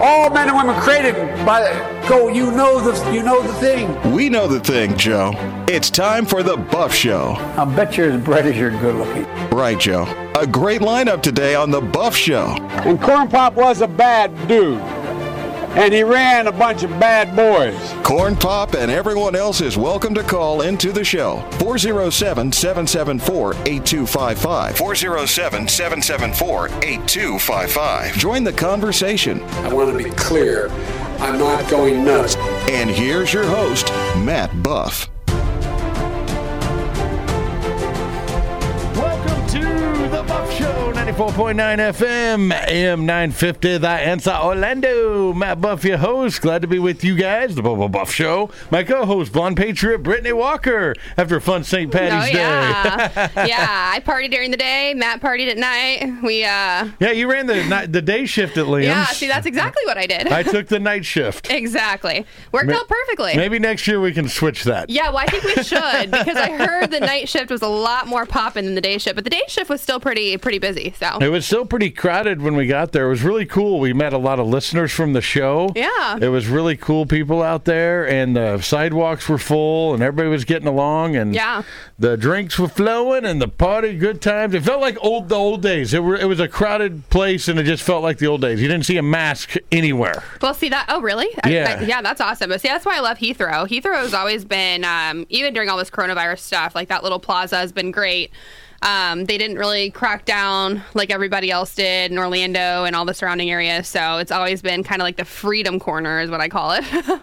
All men and women created by go. You know the you know the thing. We know the thing, Joe. It's time for the Buff Show. I bet you're as bright as you're good looking. Right, Joe. A great lineup today on the Buff Show. And Corn Pop was a bad dude, and he ran a bunch of bad boys. Corn Pop and everyone else is welcome to call into the show. 407 774 8255. 407 774 8255. Join the conversation. I want to be clear. I'm not going nuts. And here's your host, Matt Buff. Welcome to the Buff Show, 94.9 FM, AM 950, the answer Orlando. Matt Buff, your host. Glad to be with you guys, the Bubba Buff Show. My co host, Blonde Patriot Brittany Walker, after a fun St. Patty's oh, yeah. yeah, I partied during the day. Matt partied at night. We, uh, Yeah, you ran the night, the day shift at Liam's. yeah, see, that's exactly what I did. I took the night shift. exactly. Worked Ma- out perfectly. Maybe next year we can switch that. Yeah, well, I think we should because I heard the night shift was a lot more popping than the day shift, but the day shift was still pretty pretty busy. So It was still pretty crowded when we got there. It was really cool. We met a lot of listeners from the show. Yeah. It was really cool people out there, and the sidewalks were full, and everybody was getting along, and Yeah. the drinks were flowing, and the party, good times. It felt like old the old days. It, were, it was a crowded place, and it just felt like the old days. You didn't see a mask anywhere. Well, see that. Oh, really? I- Yeah. I- yeah, that's awesome. But see, that's why I love Heathrow. Heathrow has always been, um, even during all this coronavirus stuff, like that little plaza has been great. Um, they didn't really crack down like everybody else did in Orlando and all the surrounding areas. So it's always been kind of like the freedom corner, is what I call it.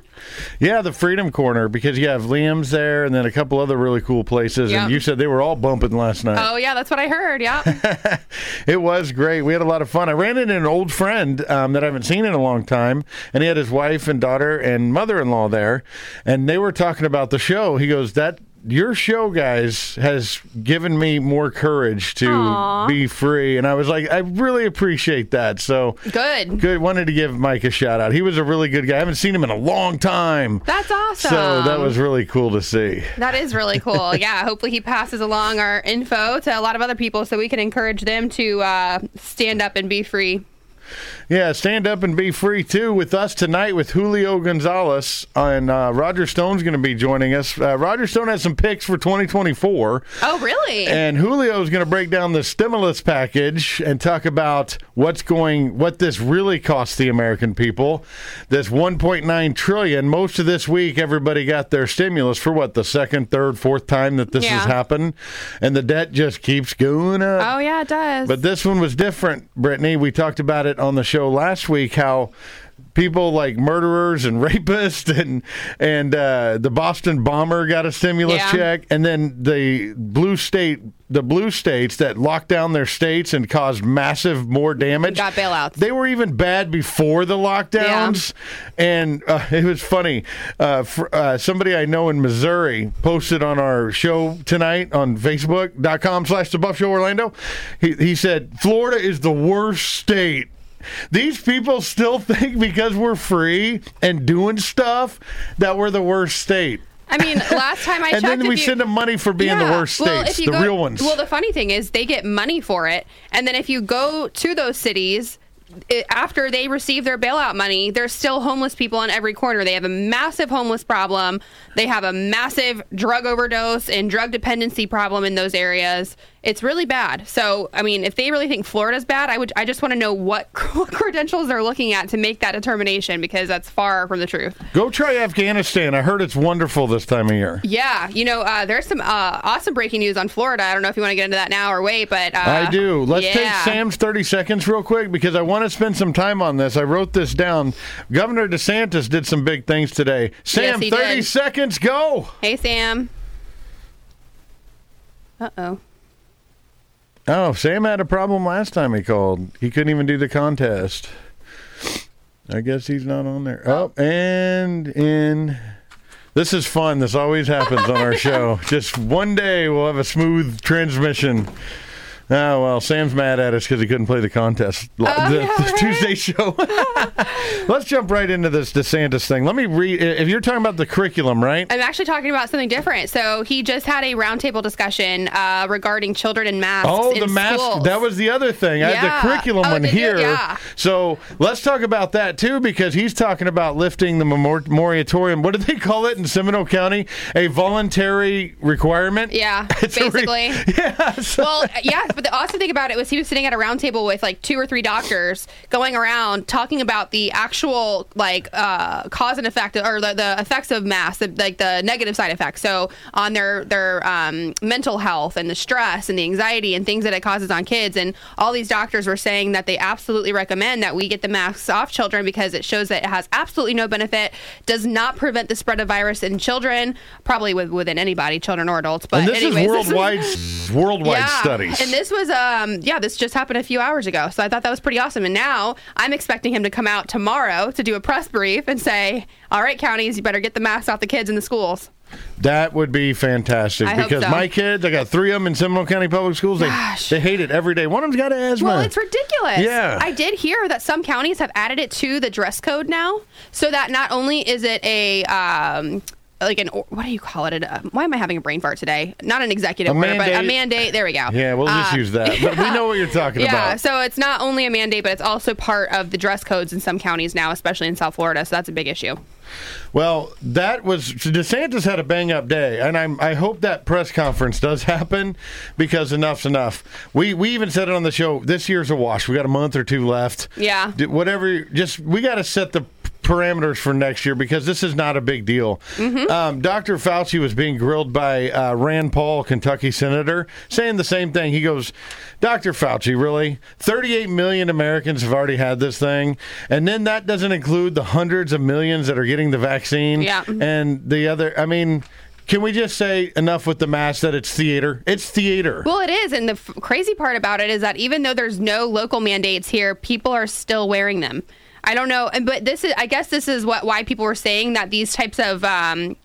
Yeah, the Freedom Corner, because you have Liam's there, and then a couple other really cool places. Yeah. And you said they were all bumping last night. oh, yeah, that's what I heard. Yeah. It was great. We had a lot of fun. I ran into an old friend um, that I haven't seen in a long time, and he had his wife and daughter and mother-in-law there, and they were talking about the show. He goes, "That your show, guys, has given me more courage to Aw. be free," and I was like, "I really appreciate that." So Good. good. Wanted to give Mike a shout out. He was a really good guy. I haven't seen him in a long time. That's awesome. So that was really cool to see. That is really cool. yeah, hopefully he passes along our info to a lot of other people so we can encourage them to uh, stand up and be free. Yeah, stand up and be free too with us tonight with Julio Gonzalez and uh, Roger Stone's going to be joining us. Uh, Roger Stone has some picks for 2024, Oh, really? and Julio is going to break down the stimulus package and talk about what's going, what this really costs the American people. This 1.9 trillion. Most of this week, everybody got their stimulus for what the second, third, fourth time that this Yeah. has happened, and the debt just keeps going up. oh, yeah, it does. But this one was different, Brittany. We talked about it on the show last week how people like murderers and rapists and and uh, the Boston bomber got a stimulus Yeah. check, and then the blue state, the blue states that locked down their states and caused massive more damage Got bailouts. They were even bad before the lockdowns, and uh, it was funny. Uh, fr- uh, somebody I know in Missouri posted on our show tonight on Facebook.com slash The Buff Show Orlando. He, he said, Florida is the worst state. These people still think because we're free and doing stuff that we're the worst state. I mean, last time I and checked, then we you- send them money for being the Yeah. worst Well, if you the go- real ones. Well, the funny thing is, they get money for it, and then if you go to those cities. It, after they receive their bailout money, there's still homeless people on every corner. They have a massive homeless problem. They have a massive drug overdose and drug dependency problem in those areas. It's really bad. So, I mean, if they really think Florida's bad, I would. I just want to know what credentials they're looking at to make that determination because that's far from the truth. Go try Afghanistan. I heard it's wonderful this time of year. Yeah, you know, uh, there's some uh, awesome breaking news on Florida. I don't know if you want to get into that now or wait, but uh, I do. Let's take. Sam's 30 seconds real quick because I want to spend some time on this. I wrote this down. Governor DeSantis did some big things today. Sam, he 30 did. seconds, go. Hey, Sam. Uh oh. Oh, Sam had a problem last time he called. He couldn't even do the contest. I guess he's not on there. Oh, and in. This is fun. This always happens on our show. Just one day we'll have a smooth transmission. Oh well, Sam's mad at us because he couldn't play the contest the, Oh, the no, right? Tuesday show. Let's jump right into this DeSantis thing. Let me read. If you're talking about the curriculum, right? I'm actually talking about something different. So he just had a roundtable discussion uh, regarding children and masks. Oh, the mask. schools. That was the other thing. I Yeah. the curriculum Oh, one did you? here. Yeah. So let's talk about that too, because he's talking about lifting the memor- moratorium. What do they call it in Seminole County? A voluntary requirement. Yeah, It's a re- basically. yeah. so- well, yeah, but the awesome thing about it was he was sitting at a round table with like two or three doctors going around talking about the actual like uh, cause and effect or the, the effects of masks, the, like the negative side effects. So on their their um, mental health and the stress and the anxiety and things that it causes on kids. And all these doctors were saying that they absolutely recommend that we get the masks off children because it shows that it has absolutely no benefit, does not prevent the spread of virus in children, probably with, within anybody, children or adults. But and this anyways, is this worldwide worldwide yeah. studies. And this was um yeah, this just happened a few hours ago. So I thought that was pretty awesome. And now I'm expecting him to come out tomorrow to do a press brief and say, "All right, counties, you better get the masks off the kids in the schools." That would be fantastic I because so. my kids, I got three of them in Seminole County Public Schools. They, Gosh. they hate it every day. One of them's got asthma. Well, it's ridiculous. Yeah. I did hear that some counties have added it to the dress code now, so that not only is it a um, like an what do you call it? A, why am I having a brain fart today? Not an executive A order, but a mandate. There we go. yeah, we'll just Uh, use that. But we know what you're talking Yeah, about. Yeah, so it's not only a mandate, but it's also part of the dress codes in some counties now, especially in South Florida. So that's a big issue. Well, that was DeSantis had a bang up day, and I'm I hope that press conference does happen because enough's enough. We we even said it on the show. This year's a wash. We got a month or two left. Yeah. D- Whatever. Just we got to set the parameters for next year because this is not a big deal. Mm-hmm. Um, Dr. Fauci was being grilled by uh, Rand Paul, Kentucky senator, saying the same thing. He goes, Dr. Fauci, really? 38 million Americans have already had this thing. And then that doesn't include the hundreds of millions that are getting the vaccine. Yeah. And the other, I mean, can we just say enough with the mask that it's theater? It's theater. Well, it is. And the f- crazy part about it is that even though there's no local mandates here, people are still wearing them. I don't know. and But this is, I guess this is what why people were saying that these types of um,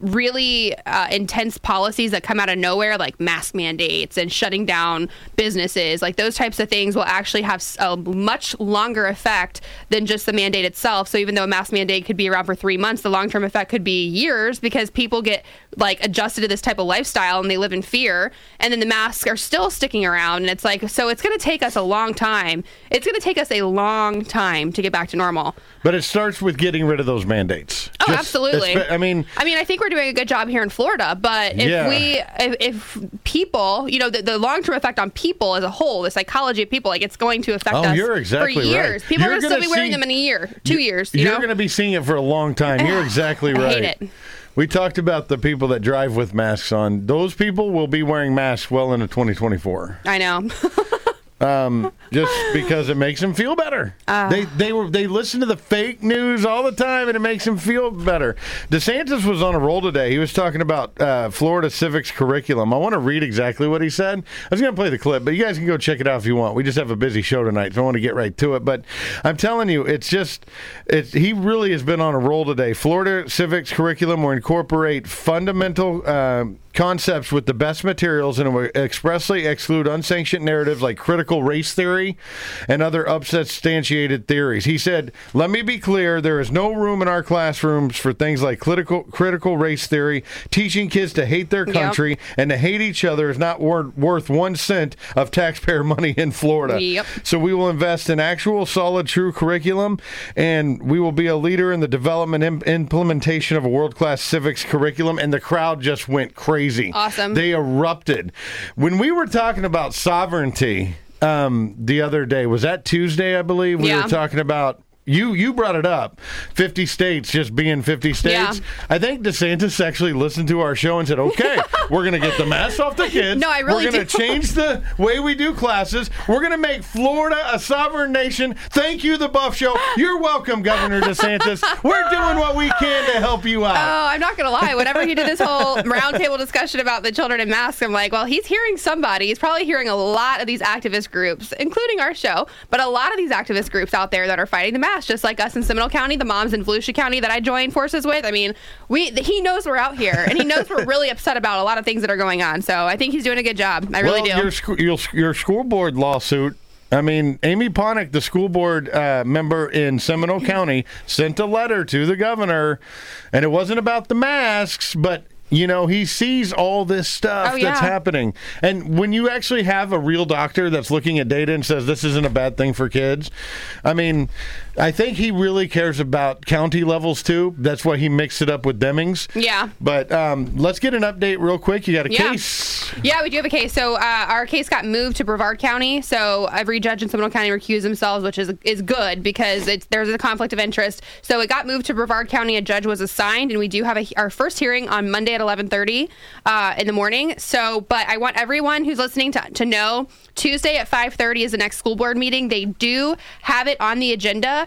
really uh, intense policies that come out of nowhere, like mask mandates and shutting down businesses, like those types of things will actually have a much longer effect than just the mandate itself. So even though a mask mandate could be around for three months, the long term effect could be years because people get like adjusted to this type of lifestyle and they live in fear. And then the masks are still sticking around. And it's like, so it's going to take us a long time. It's going to take us a long time to get back to normal. but it starts with getting rid of those mandates. Oh, Just- absolutely. I mean, I mean, I think we're doing a good job here in Florida, but if Yeah. we, if, if people, you know, the, the long term effect on people as a whole, the psychology of people, like it's going to affect Oh, us you're exactly for right. years. People You're are going to still be wearing see- them in a year, two years. You You're know? going to be seeing it for a long time. You're exactly I right. We talked about the people that drive with masks on. Those people will be wearing masks well into 2024. I know. just because it makes them feel better. Uh. they they were they listen to the fake news all the time, and it makes them feel better. DeSantis was on a roll today. He was talking about uh, Florida civics curriculum. I want to read exactly what he said. I was going to play the clip, but you guys can go check it out if you want. We just have a busy show tonight, so I want to get right to it. But I'm telling you, it's just it's he really has been on a roll today. Florida civics curriculum will incorporate fundamental. Uh, concepts with the best materials and will expressly exclude unsanctioned narratives like critical race theory and other unsubstantiated theories. He said, "Let me be clear, there is no room in our classrooms for things like critical critical race theory. Teaching kids to hate their Yep. country and to hate each other is not wor- worth 1 cent of taxpayer money in Florida." Yep. So we will invest in actual solid true curriculum and we will be a leader in the development and implementation of a world-class civics curriculum and the crowd just went crazy. Awesome. They erupted. When we were talking about sovereignty um, the other day, was that Tuesday, I believe? We Yeah. were talking about you you brought it up. 50 states just being 50 states. Yeah. I think DeSantis actually listened to our show and said, "Okay, we're going to get the masks off the kids. No, I really We're going to change the way we do classes. We're going to make Florida a sovereign nation. Thank you, the Buff Show. You're welcome, Governor DeSantis. We're doing what we can to help you out." Oh, I'm not gonna lie. Whenever he did this whole roundtable discussion about the children in masks, I'm like, well, he's hearing somebody. He's probably hearing a lot of these activist groups, including our show, but a lot of these activist groups out there that are fighting the masks. Just like us in Seminole County, the moms in Volusia County that I joined forces with. I mean, we he knows we're out here, and he knows we're really upset about a lot of things that are going on. So I think he's doing a good job. I really well, do. Your, sc- your, your school board lawsuit. I mean, Amy Ponick, the school board uh, member in Seminole County, sent a letter to the governor, and it wasn't about the masks, but you know, he sees all this stuff Oh, yeah. that's happening. And when you actually have a real doctor that's looking at data and says this isn't a bad thing for kids, I mean, I think he really cares about county levels too. That's why he mixed it up with Demings. Yeah. But um, let's get an update real quick. You got a Yeah. case. Yeah, we do have a case. So uh, our case got moved to Brevard County. So every judge in Seminole County recused themselves, which is is good because it's, there's a conflict of interest. So it got moved to Brevard County. A judge was assigned, and we do have a, our first hearing on Monday at 11:30 uh, in the morning. So, but I want everyone who's listening to to know Tuesday at 5:30 is the next school board meeting. They do have it on the agenda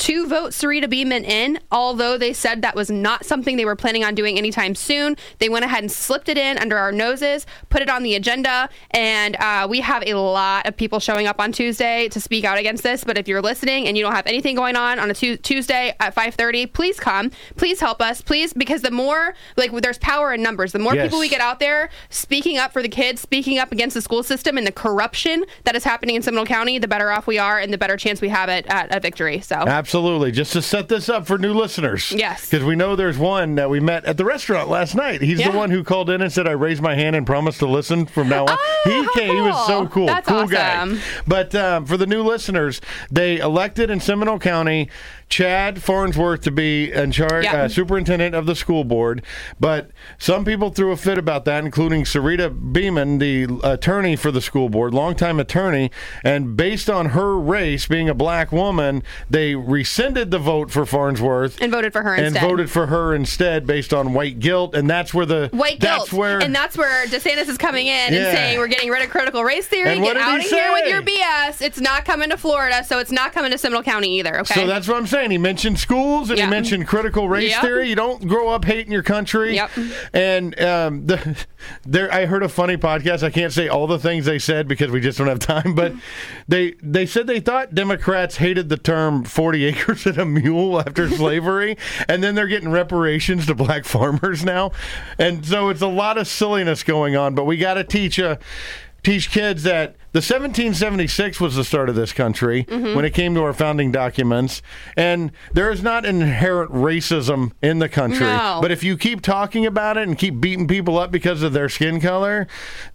to vote Serita Beamon in, although they said that was not something they were planning on doing anytime soon. They went ahead and slipped it in under our noses, put it on the agenda, and uh, we have a lot of people showing up on Tuesday to speak out against this. But if you're listening and you don't have anything going on on a tu- Tuesday at 5:30, please come. Please help us, please, because the more like there's power in numbers. The more Yes. people we get out there speaking up for the kids, speaking up against the school system and the corruption that is happening in Seminole County, the better off we are and the better chance we have at, at a victory. So. Absolutely. Just to set this up for new listeners. Yes. Because we know there's one that we met at the restaurant last night. He's Yeah. the one who called in and said, I raised my hand and promised to listen from now on. Oh, he came. He was so cool. cool. That's cool guy. awesome. But um, for the new listeners, they elected in Seminole County Chad Farnsworth to be in charge, Yeah. uh, superintendent of the school board. But some people threw a fit about that, including Serita Beamon, the attorney for the school board, longtime attorney. And based on her race, being a black woman, they rescinded the vote for Farnsworth and voted for her and instead. voted for her instead based on white guilt. And that's where the White that's guilt, where and that's where DeSantis is coming in Yeah. and saying we're getting rid of critical race theory. Get out of here with your BS. It's not coming to Florida, so it's not coming to Seminole County either. Okay. So that's what I'm saying. He mentioned schools and Yeah. he mentioned critical race Yep. theory. You don't grow up hating your country. Yep. And um, the, there, I heard a funny podcast. I can't say all the things they said because we just don't have time. But they they said they thought Democrats hated the term "40 acres and a mule" after slavery, and then they're getting reparations to black farmers now. And so it's a lot of silliness going on. But we got to teach a teach kids that the 1776 was the start of this country Mm-hmm. when it came to our founding documents and there is not inherent racism in the country No. but if you keep talking about it and keep beating people up because of their skin color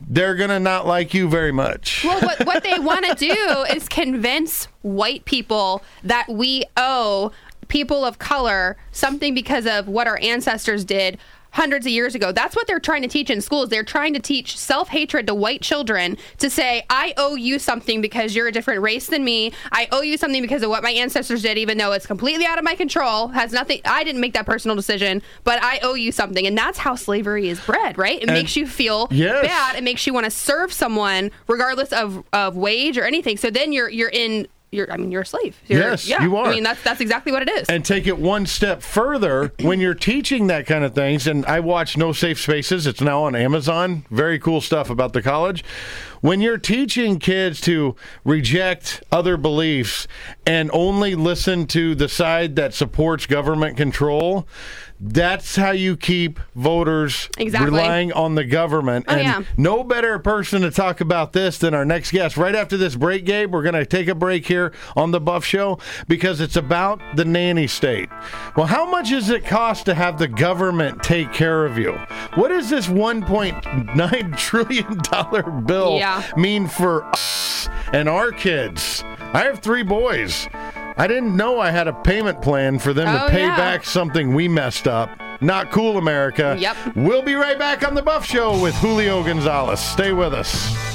they're going to not like you very much well, what, what they want to do is convince white people that we owe people of color something because of what our ancestors did hundreds of years ago. That's what they're trying to teach in schools. They're trying to teach self hatred to white children to say, I owe you something because you're a different race than me. I owe you something because of what my ancestors did, even though it's completely out of my control, has nothing, I didn't make that personal decision, but I owe you something. And that's how slavery is bred, right? It And- makes you feel Yes. bad. It makes you want to serve someone regardless of, of wage or anything. So then you're, you're in, you're, I mean, you're a slave. You're, Yes, yeah. you are. I mean, that's, that's exactly what it is. and take it one step further when you're teaching that kind of things and i watch no safe spaces it's now on amazon very cool stuff about the college when you're teaching kids to reject other beliefs and only listen to the side that supports government control that's how you keep voters Exactly. relying on the government Oh, and yeah. no better person to talk about this than our next guest. Right after this break, Gabe, we're going to take a break here on the Buff Show because it's about the nanny state. Well, how much does it cost to have the government take care of you? What does this $1.9 trillion bill Yeah. mean for us and our kids? I have three boys. I didn't know I had a payment plan for them to Oh, pay yeah. back something we messed up. Not cool, America. Yep. We'll be right back on the Buff Show with Julio Gonzalez. Stay with us.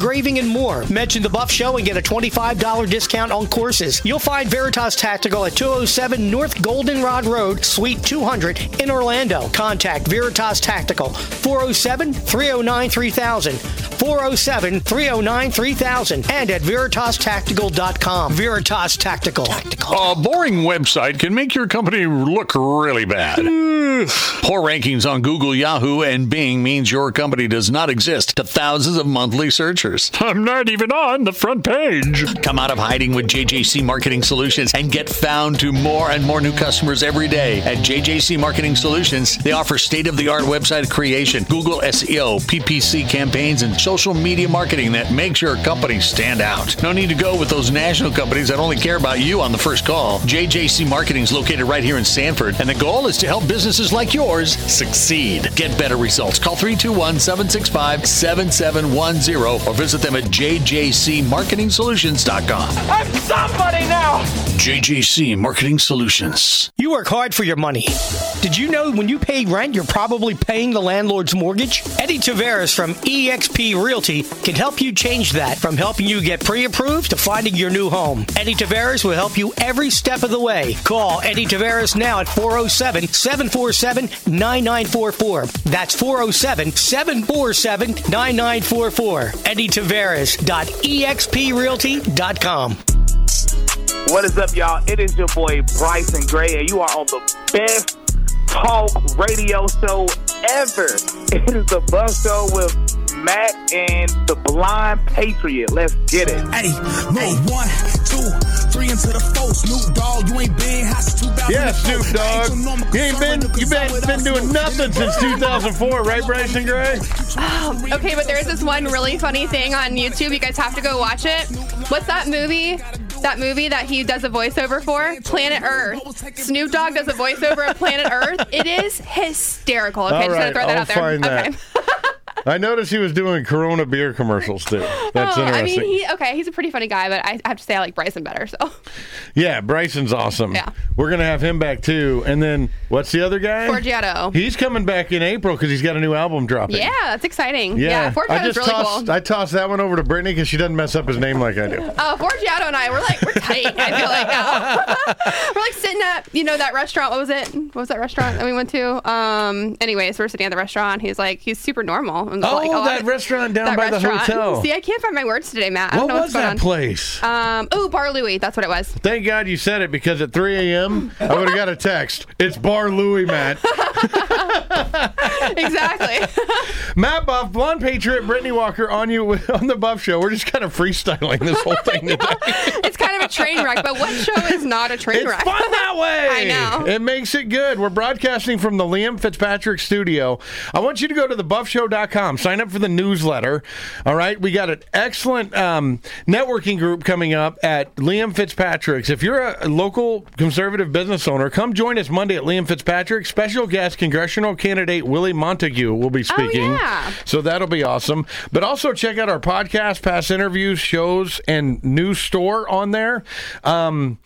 engraving, and more. Mention the Buff Show and get a $25 discount on courses. You'll find Veritas Tactical at 207 North Goldenrod Road, Suite 200 in Orlando. Contact Veritas Tactical 407 309 3000. 407 309 3000 and at veritastactical.com. Veritas Tactical. A boring website can make your company look really bad. Poor rankings on Google, Yahoo, and Bing means your company does not exist to thousands of monthly searchers. I'm not even on the front page. Come out of hiding with JJC Marketing Solutions and get found to more and more new customers every day. At JJC Marketing Solutions, they offer state of the art website creation, Google SEO, PPC campaigns, and social media marketing that makes your company stand out. No need to go with those national companies that only care about you on the first call. JJC Marketing is located right here in Sanford, and the goal is to help businesses like yours succeed. Get better results. Call 321 765 7710 or visit them at jjcmarketingsolutions.com. I'm somebody now! JJC Marketing Solutions. You work hard for your money. Did you know when you pay rent, you're probably paying the landlord's mortgage? Eddie Taveras from eXp Realty can help you change that from helping you get pre approved to finding your new home. Eddie Taveras will help you every step of the way. Call Eddie Taveras now at 407 747 9944. That's 407 747 9944. Eddie Taveras.exprealty.com. What is up, y'all? It is your boy Bryson Gray, and you are on the best talk radio show ever. It is the Buff Show with Matt and the Blonde Patriot. Let's get it. Hey, no one, two, three into the four. Snoop Dogg, you ain't been hot since 2004. Yeah, Snoop Dogg. You ain't been you been been doing nothing since 2004, right, Bryson Gray? Okay, but there's this one really funny thing on YouTube. You guys have to go watch it. What's that movie? That movie that he does a voiceover for? Planet Earth. Snoop Dogg does a voiceover of Planet Earth. It is hysterical. Okay, All just right, gonna throw that I'll out there. find that. I noticed he was doing Corona beer commercials too. That's Oh, I interesting. mean, he okay. He's a pretty funny guy, but I have to say I like Bryson better. So yeah, Bryson's awesome. Yeah. We're gonna have him back too. And then what's the other guy? Forgiato. He's coming back in April because he's got a new album dropping. Yeah, that's exciting. Yeah, Yeah, I Forgiato's just really tossed cool. I tossed that one over to Brittany because she doesn't mess up his name like I do. Uh, Forgiato and I, we're like, we're tight. I feel like now. we're like sitting at, you know, that restaurant. What was it? What was that restaurant that we went to? Um. Anyways, we're sitting at the restaurant. He's like, he's super normal. And Oh, like, that I- restaurant down that by the restaurant. hotel. See, I can't find my words today, Matt. I don't what know was that on. place? Um. Oh, Bar Louie. That's what it was. Thank God you said it because at 3 a.m. I would have got a text. It's Bar Louie, Matt. exactly. Matt Buff, Blonde Patriot, Brittany Walker on you on the Buff Show. We're just kind of freestyling this whole thing today. it's of train wreck, but what show is not a train It's wreck? fun that way. I know. It makes it good. We're broadcasting from the Liam Fitzpatrick studio. I want you to go to thebuffshow.com, sign up for the newsletter. All right. We got an excellent um, networking group coming up at Liam Fitzpatrick's. If you're a local conservative business owner, come join us Monday at Liam Fitzpatrick. Special guest congressional candidate Willie Montague will be speaking. Oh, yeah. So that'll be awesome. But also check out our podcast, past interviews, shows, and news store on there. Um,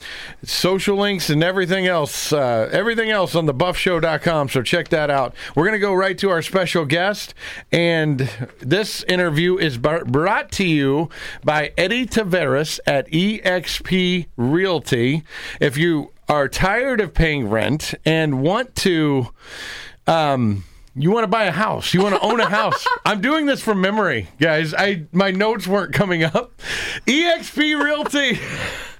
social links and everything else. Uh, everything else on thebuffshow.com. So check that out. We're going to go right to our special guest. And this interview is brought to you by Eddie Taveras at EXP Realty. If you are tired of paying rent and want to. Um, you want to buy a house. You want to own a house. I'm doing this from memory, guys. I my notes weren't coming up. EXP Realty.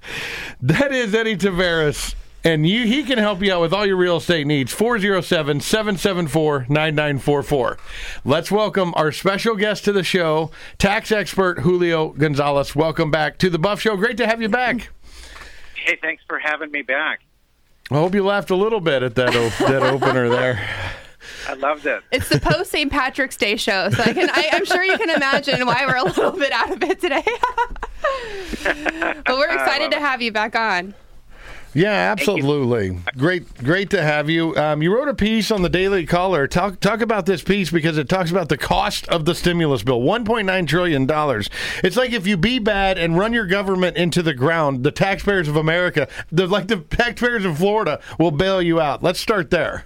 that is Eddie Taveras. And you, he can help you out with all your real estate needs. 407 774 9944. Let's welcome our special guest to the show, tax expert Julio Gonzalez. Welcome back to the Buff Show. Great to have you back. Hey, thanks for having me back. I hope you laughed a little bit at that, o- that opener there. I loved it. It's the post St. Patrick's Day show, so I can. I, I'm sure you can imagine why we're a little bit out of it today. but we're excited to have you back on. Yeah, absolutely. Great, great to have you. Um, you wrote a piece on the Daily Caller. Talk talk about this piece because it talks about the cost of the stimulus bill, one point nine trillion dollars. It's like if you be bad and run your government into the ground, the taxpayers of America, the like the taxpayers of Florida, will bail you out. Let's start there.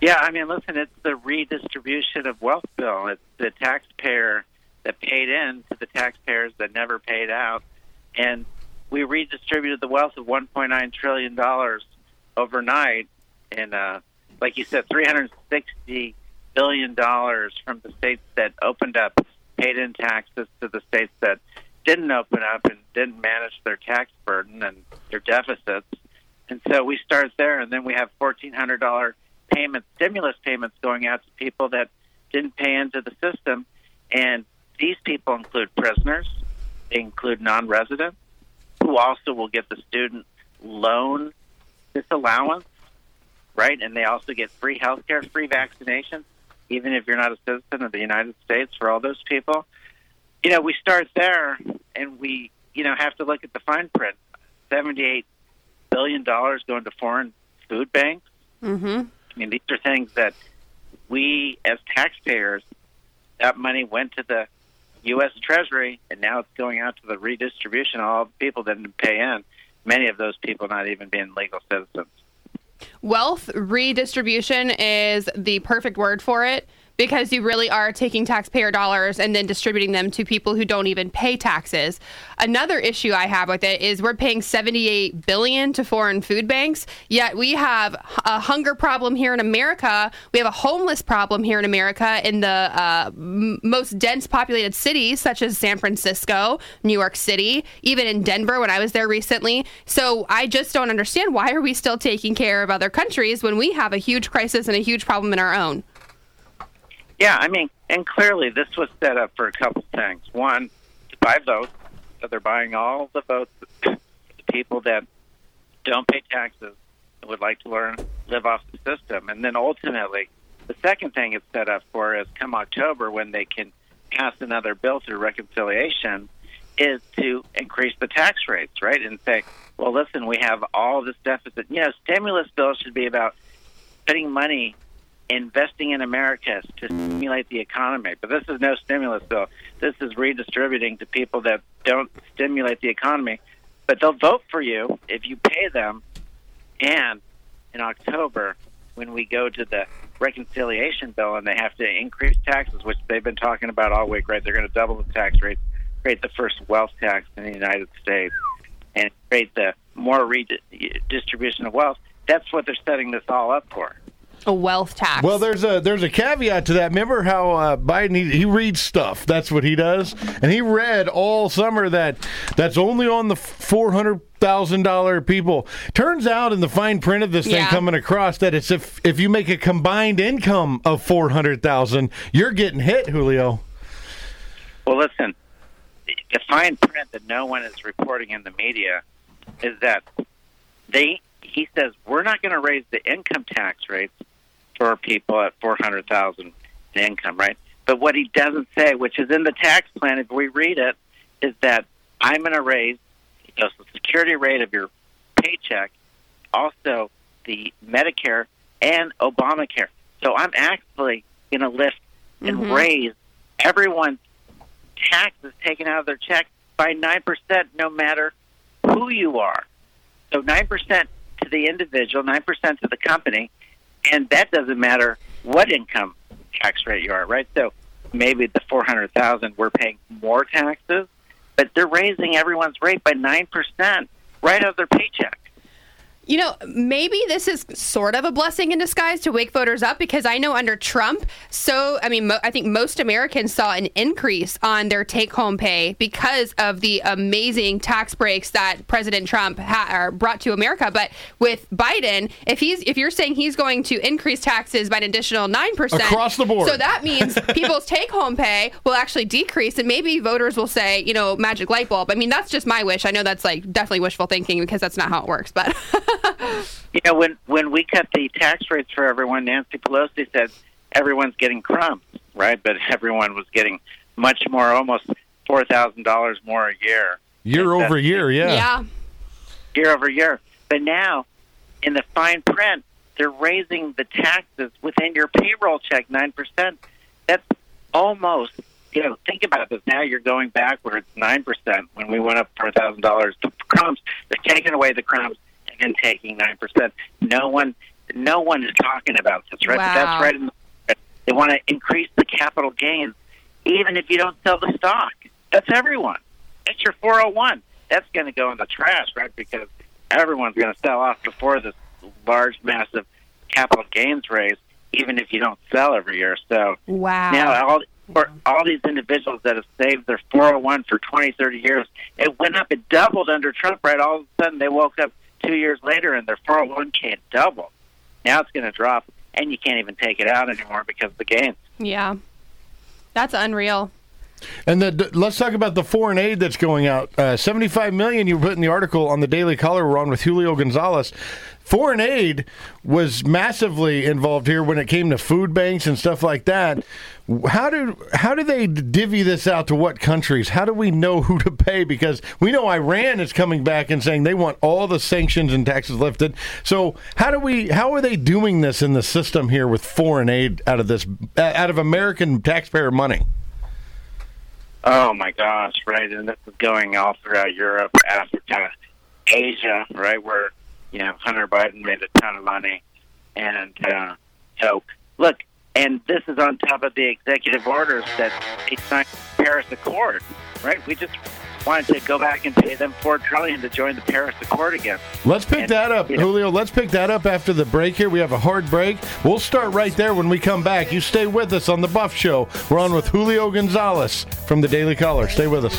Yeah, I mean, listen, it's the redistribution of wealth bill. It's the taxpayer that paid in to the taxpayers that never paid out, and we redistributed the wealth of 1.9 trillion dollars overnight, and uh, like you said, 360 billion dollars from the states that opened up, paid in taxes to the states that didn't open up and didn't manage their tax burden and their deficits. And so we start there, and then we have $1,400 payments, stimulus payments going out to people that didn't pay into the system. And these people include prisoners, they include non residents, who also will get the student loan disallowance, right? And they also get free health care, free vaccinations, even if you're not a citizen of the United States for all those people. You know, we start there and we, you know, have to look at the fine print. $78 billion going to foreign food banks. Mm-hmm. I mean, these are things that we, as taxpayers, that money went to the U.S. Treasury, and now it's going out to the redistribution of all the people that didn't pay in. Many of those people not even being legal citizens. Wealth redistribution is the perfect word for it because you really are taking taxpayer dollars and then distributing them to people who don't even pay taxes. Another issue I have with it is we're paying 78 billion to foreign food banks, yet we have a hunger problem here in America. We have a homeless problem here in America in the uh, m- most dense populated cities such as San Francisco, New York City, even in Denver when I was there recently. So I just don't understand why are we still taking care of other countries when we have a huge crisis and a huge problem in our own. Yeah, I mean, and clearly this was set up for a couple things. One, to buy votes, so they're buying all the votes of the people that don't pay taxes and would like to learn live off the system. And then ultimately, the second thing it's set up for is come October when they can pass another bill through reconciliation is to increase the tax rates, right? And say, well, listen, we have all this deficit. You know, stimulus bills should be about putting money investing in America to stimulate the economy. But this is no stimulus bill. This is redistributing to people that don't stimulate the economy. But they'll vote for you if you pay them. And in October, when we go to the reconciliation bill and they have to increase taxes, which they've been talking about all week, right? They're going to double the tax rates, create the first wealth tax in the United States, and create the more redistribution of wealth. That's what they're setting this all up for a wealth tax. Well, there's a there's a caveat to that. Remember how uh, Biden he, he, reads stuff. That's what he does, and he read all summer that that's only on the four hundred thousand dollar people. Turns out in the fine print of this thing coming across that it's if if you make a combined income of four hundred thousand, you're getting hit, Julio. Well, listen, the fine print that no one is reporting in the media is that they he says we're not going to raise the income tax rates for people at four hundred thousand in income, right? But what he doesn't say, which is in the tax plan, if we read it, is that I'm going to raise the Social Security rate of your paycheck, also the Medicare and Obamacare. So I'm actually going to lift and Mhm. raise everyone's taxes taken out of their check by nine percent, no matter who you are. So nine percent to the individual, nine percent to the company, and that doesn't matter what income tax rate you are, right? So maybe the four hundred thousand we're paying more taxes, but they're raising everyone's rate by nine percent right out of their paycheck. You know, maybe this is sort of a blessing in disguise to wake voters up because I know under Trump, so I mean, mo- I think most Americans saw an increase on their take-home pay because of the amazing tax breaks that President Trump ha- brought to America. But with Biden, if he's if you're saying he's going to increase taxes by an additional nine percent Across the board. so that means people's take-home pay will actually decrease, and maybe voters will say, you know, magic light bulb. I mean, that's just my wish. I know that's like definitely wishful thinking because that's not how it works, but. You know, when when we cut the tax rates for everyone, Nancy Pelosi said everyone's getting crumbs, right? But everyone was getting much more, almost four thousand dollars more a year, Year over year, yeah. Yeah. year over year. But now, in the fine print, they're raising the taxes within your payroll check nine percent. That's almost, you know, think about this. Now you're going backwards nine percent when we went up four thousand dollars The crumbs. They're taking away the crumbs and taking nine percent. No one, no one is talking about this, right? Wow. that's right. In the, they want to increase the capital gains. even if you don't sell the stock. That's everyone. It's your 401. That's going to go in the trash, right? Because everyone's going to sell off before this large, massive capital gains raise, even if you don't sell every year. So Wow. now all for all these individuals that have saved their 401 for 20, 30 years, it went up, it doubled under Trump, right? All of a sudden they woke up two years later and their 401k had doubled. Now it's going to drop, and you can't even take it out anymore because of the gains. Yeah. That's unreal. And the, let's talk about the foreign aid that's going out. Uh, Seventy-five million. You put in the article on the Daily Caller. We're on with Julio Gonzalez. Foreign aid was massively involved here when it came to food banks and stuff like that. How do how do they divvy this out to what countries? How do we know who to pay? Because we know Iran is coming back and saying they want all the sanctions and taxes lifted. So how do we how are they doing this in the system here with foreign aid out of this out of American taxpayer money? Oh my gosh, right? And this is going all throughout Europe, Africa, Asia, right? Where you know Hunter Biden made a ton of money, and uh, so look, and this is on top of the executive orders that they signed the Paris Accord, right? We just wanted to go back and pay them four trillion to join the Paris Accord again. Let's pick And, that up, you know, Julio. Let's pick that up after the break here. We have a hard break. We'll start right there when we come back. You stay with us on The Buff Show. We're on with Julio Gonzalez from the Daily Caller. Stay with us.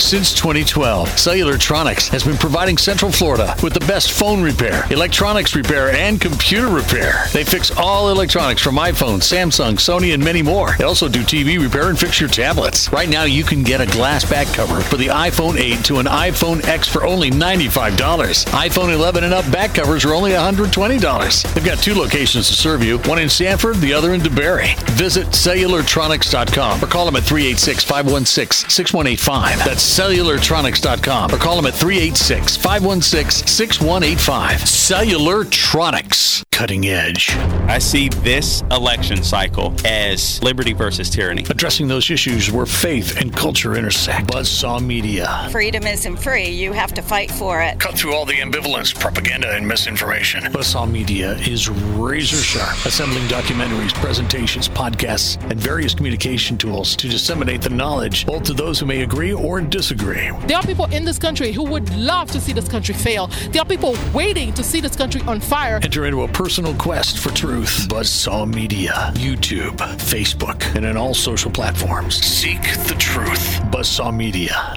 Since 2012, Cellulartronics has been providing Central Florida with the best phone repair, electronics repair, and computer repair. They fix all electronics from iPhone, Samsung, Sony, and many more. They also do TV repair and fix your tablets. Right now, you can get a glass back cover for the iPhone 8 to an iPhone X for only $95. iPhone 11 and up back covers are only $120. They've got two locations to serve you, one in Sanford, the other in DeBary. Visit cellulartronics.com or call them at 386 516 6185. That's cellulartronics.com or call them at 386 516 6185. Cellulartronics. Cutting edge. I see this election cycle as liberty versus tyranny. Addressing those issues where faith and culture intersect. Buzzsaw Media. Freedom isn't free. You have to fight for it. Cut through all the ambivalence, propaganda, and misinformation. Buzzsaw Media is razor sharp, assembling documentaries, presentations, podcasts, and various communication tools to disseminate the knowledge both to those who may agree or disagree. There are people in this country who would love to see this country fail. There are people waiting to see this country on fire. Enter into a personal quest for truth. Buzzsaw Media, YouTube, Facebook, and in all social platforms. Seek the truth. Buzzsaw Media.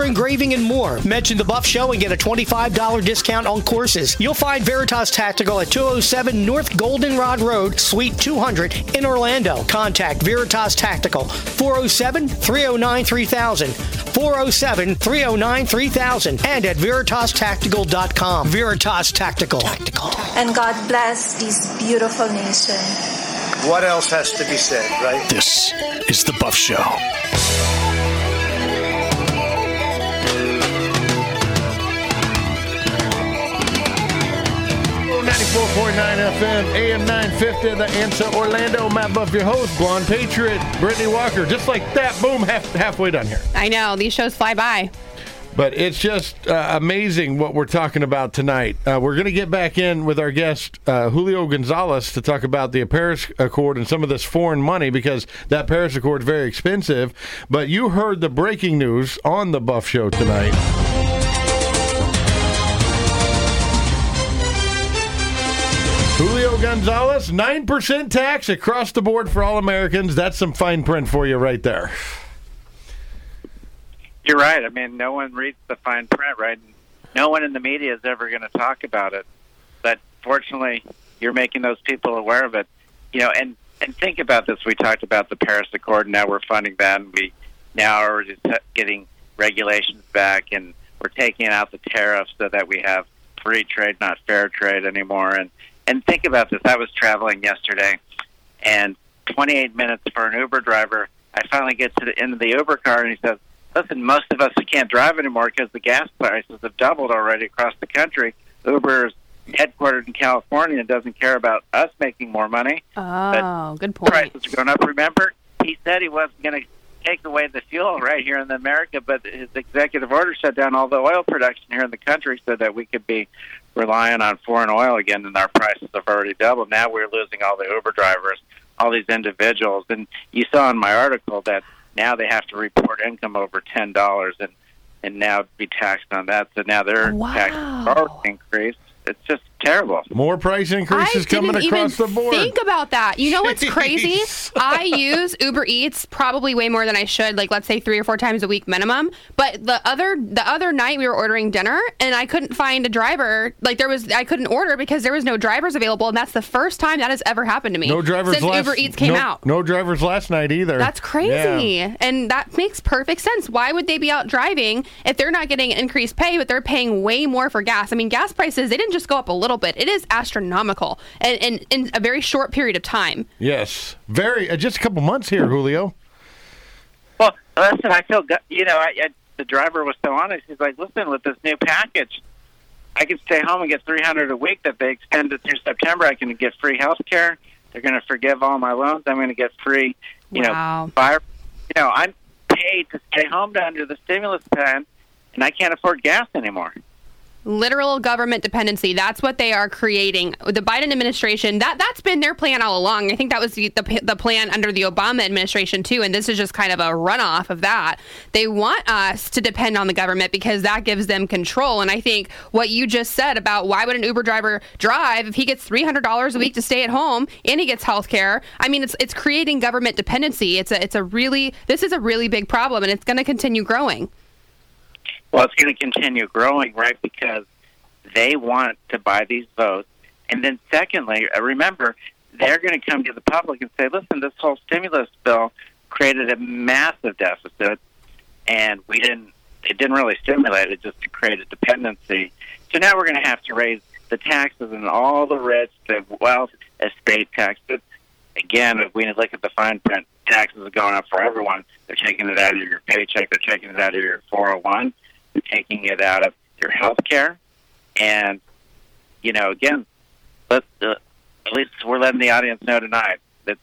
engraving, and more. Mention the Buff Show and get a $25 discount on courses. You'll find Veritas Tactical at 207 North Goldenrod Road, Suite 200 in Orlando. Contact Veritas Tactical 407 309 3000. 407 309 3000 and at veritastactical.com. Veritas Tactical. And God bless this beautiful nation. What else has to be said, right? This is The Buff Show. 104.9 FM, AM 950, The Answer Orlando. Matt Buff, your host, Blonde Patriot, Brittany Walker. Just like that, boom, half, halfway done here. I know these shows fly by. But it's just uh, amazing what we're talking about tonight. Uh, we're going to get back in with our guest, uh, Julio Gonzalez, to talk about the Paris Accord and some of this foreign money because that Paris Accord is very expensive. But you heard the breaking news on the Buff Show tonight. Gonzalez, 9% tax across the board for all Americans. That's some fine print for you right there. You're right. I mean, no one reads the fine print, right? No one in the media is ever going to talk about it. But fortunately, you're making those people aware of it. You know, and and think about this. We talked about the Paris Accord. Now we're funding that, we now are just getting regulations back, and we're taking out the tariffs so that we have free trade, not fair trade anymore. And and think about this. I was traveling yesterday, and 28 minutes for an Uber driver. I finally get to the end of the Uber car, and he says, "Listen, most of us can't drive anymore because the gas prices have doubled already across the country. Uber is headquartered in California and doesn't care about us making more money. Oh, good point. Prices are going up. Remember, he said he wasn't going to take away the fuel right here in America, but his executive order shut down all the oil production here in the country so that we could be relying on foreign oil again, and our prices have already doubled. Now we're losing all the Uber drivers, all these individuals, and you saw in my article that now they have to report income over ten dollars and and now be taxed on that. So now their taxes are increased. It's just terrible. More price increases I coming didn't across even the board. Think about that. You know what's crazy? I use Uber Eats probably way more than I should, like let's say three or four times a week minimum. But the other the other night we were ordering dinner and I couldn't find a driver. Like there was I couldn't order because there was no drivers available, and that's the first time that has ever happened to me. no drivers since last, Uber Eats came no, out. No drivers last night either. That's crazy. Yeah. And that makes perfect sense. Why would they be out driving if they're not getting increased pay, but they're paying way more for gas? I mean, gas prices, they didn't just go up a little bit, it is astronomical and, and in a very short period of time. Yes, very. Uh, just a couple months here, Julio. Well, listen, I feel gu- you know, I, I, the driver was so honest. He's like, "Listen, with this new package, I can stay home and get three hundred a week. That they extended through September, I can get free health care. They're going to forgive all my loans. I'm going to get free, you Wow. know, fire. You know, I'm paid to stay home to under the stimulus plan, and I can't afford gas anymore. Literal government dependency. That's what they are creating. The Biden administration, that that's been their plan all along. I think that was the, the the plan under the Obama administration too, and this is just kind of a runoff of that. They want us to depend on the government because that gives them control. And I think what you just said about why would an Uber driver drive if he gets three hundred dollars a week to stay at home and he gets health care? I mean, it's it's creating government dependency. It's a it's a really this is a really big problem, and it's going to continue growing. Well, it's going to continue growing, right? Because they want to buy these votes. And then, secondly, uh, remember, they're going to come to the public and say, listen, this whole stimulus bill created a massive deficit, and we didn't, it didn't really stimulate it, just to create a dependency. So now we're going to have to raise the taxes and all the rich, the wealth, estate tax. But again, if we look at the fine print, taxes are going up for everyone. They're taking it out of your paycheck. They're taking it out of your 401. They're taking it out of your health care. And, you know, again, let uh, at least we're letting the audience know tonight that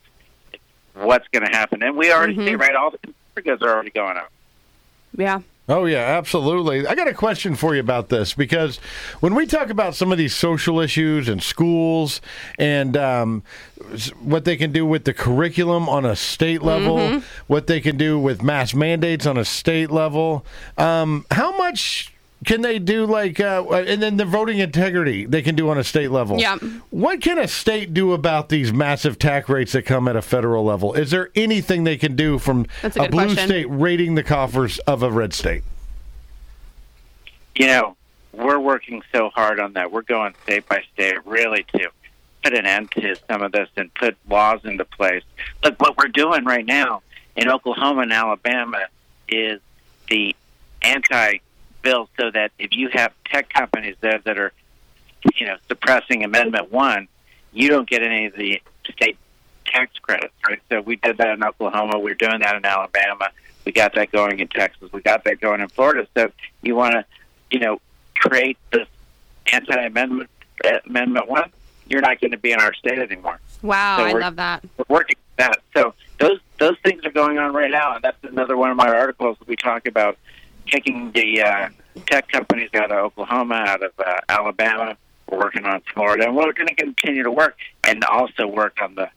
what's going to happen. And we already see, right, all the goods are already going up. Yeah. Oh yeah, absolutely. I got a question for you about this because when we talk about some of these social issues and schools and um, what they can do with the curriculum on a state level, Mhm. what they can do with mass mandates on a state level, um, how much can they do? Like, uh, and then the voting integrity they can do on a state level. Yeah. What can a state do about these massive tax rates that come at a federal level? Is there anything they can do from That's a a blue question. state raiding the coffers of a red state? you know, we're working so hard on that. We're going state by state, really, to put an end to some of this and put laws into place. Look, what we're doing right now in Oklahoma and Alabama is the anti bill so that if you have tech companies there that are, you know, suppressing Amendment 1, you don't get any of the state tax credits, right? So we did that in Oklahoma. We're doing that in Alabama. We got that going in Texas. We got that going in Florida. So you want to, you know, create this anti-amendment amendment one. you're not going to be in our state anymore. Wow, So I love that. We're working that. So those those things are going on right now, and that's another one of my articles. That we talk about kicking the uh, tech companies out of Oklahoma, out of uh, Alabama. We're working on Florida, and we're going to continue to work and also work on the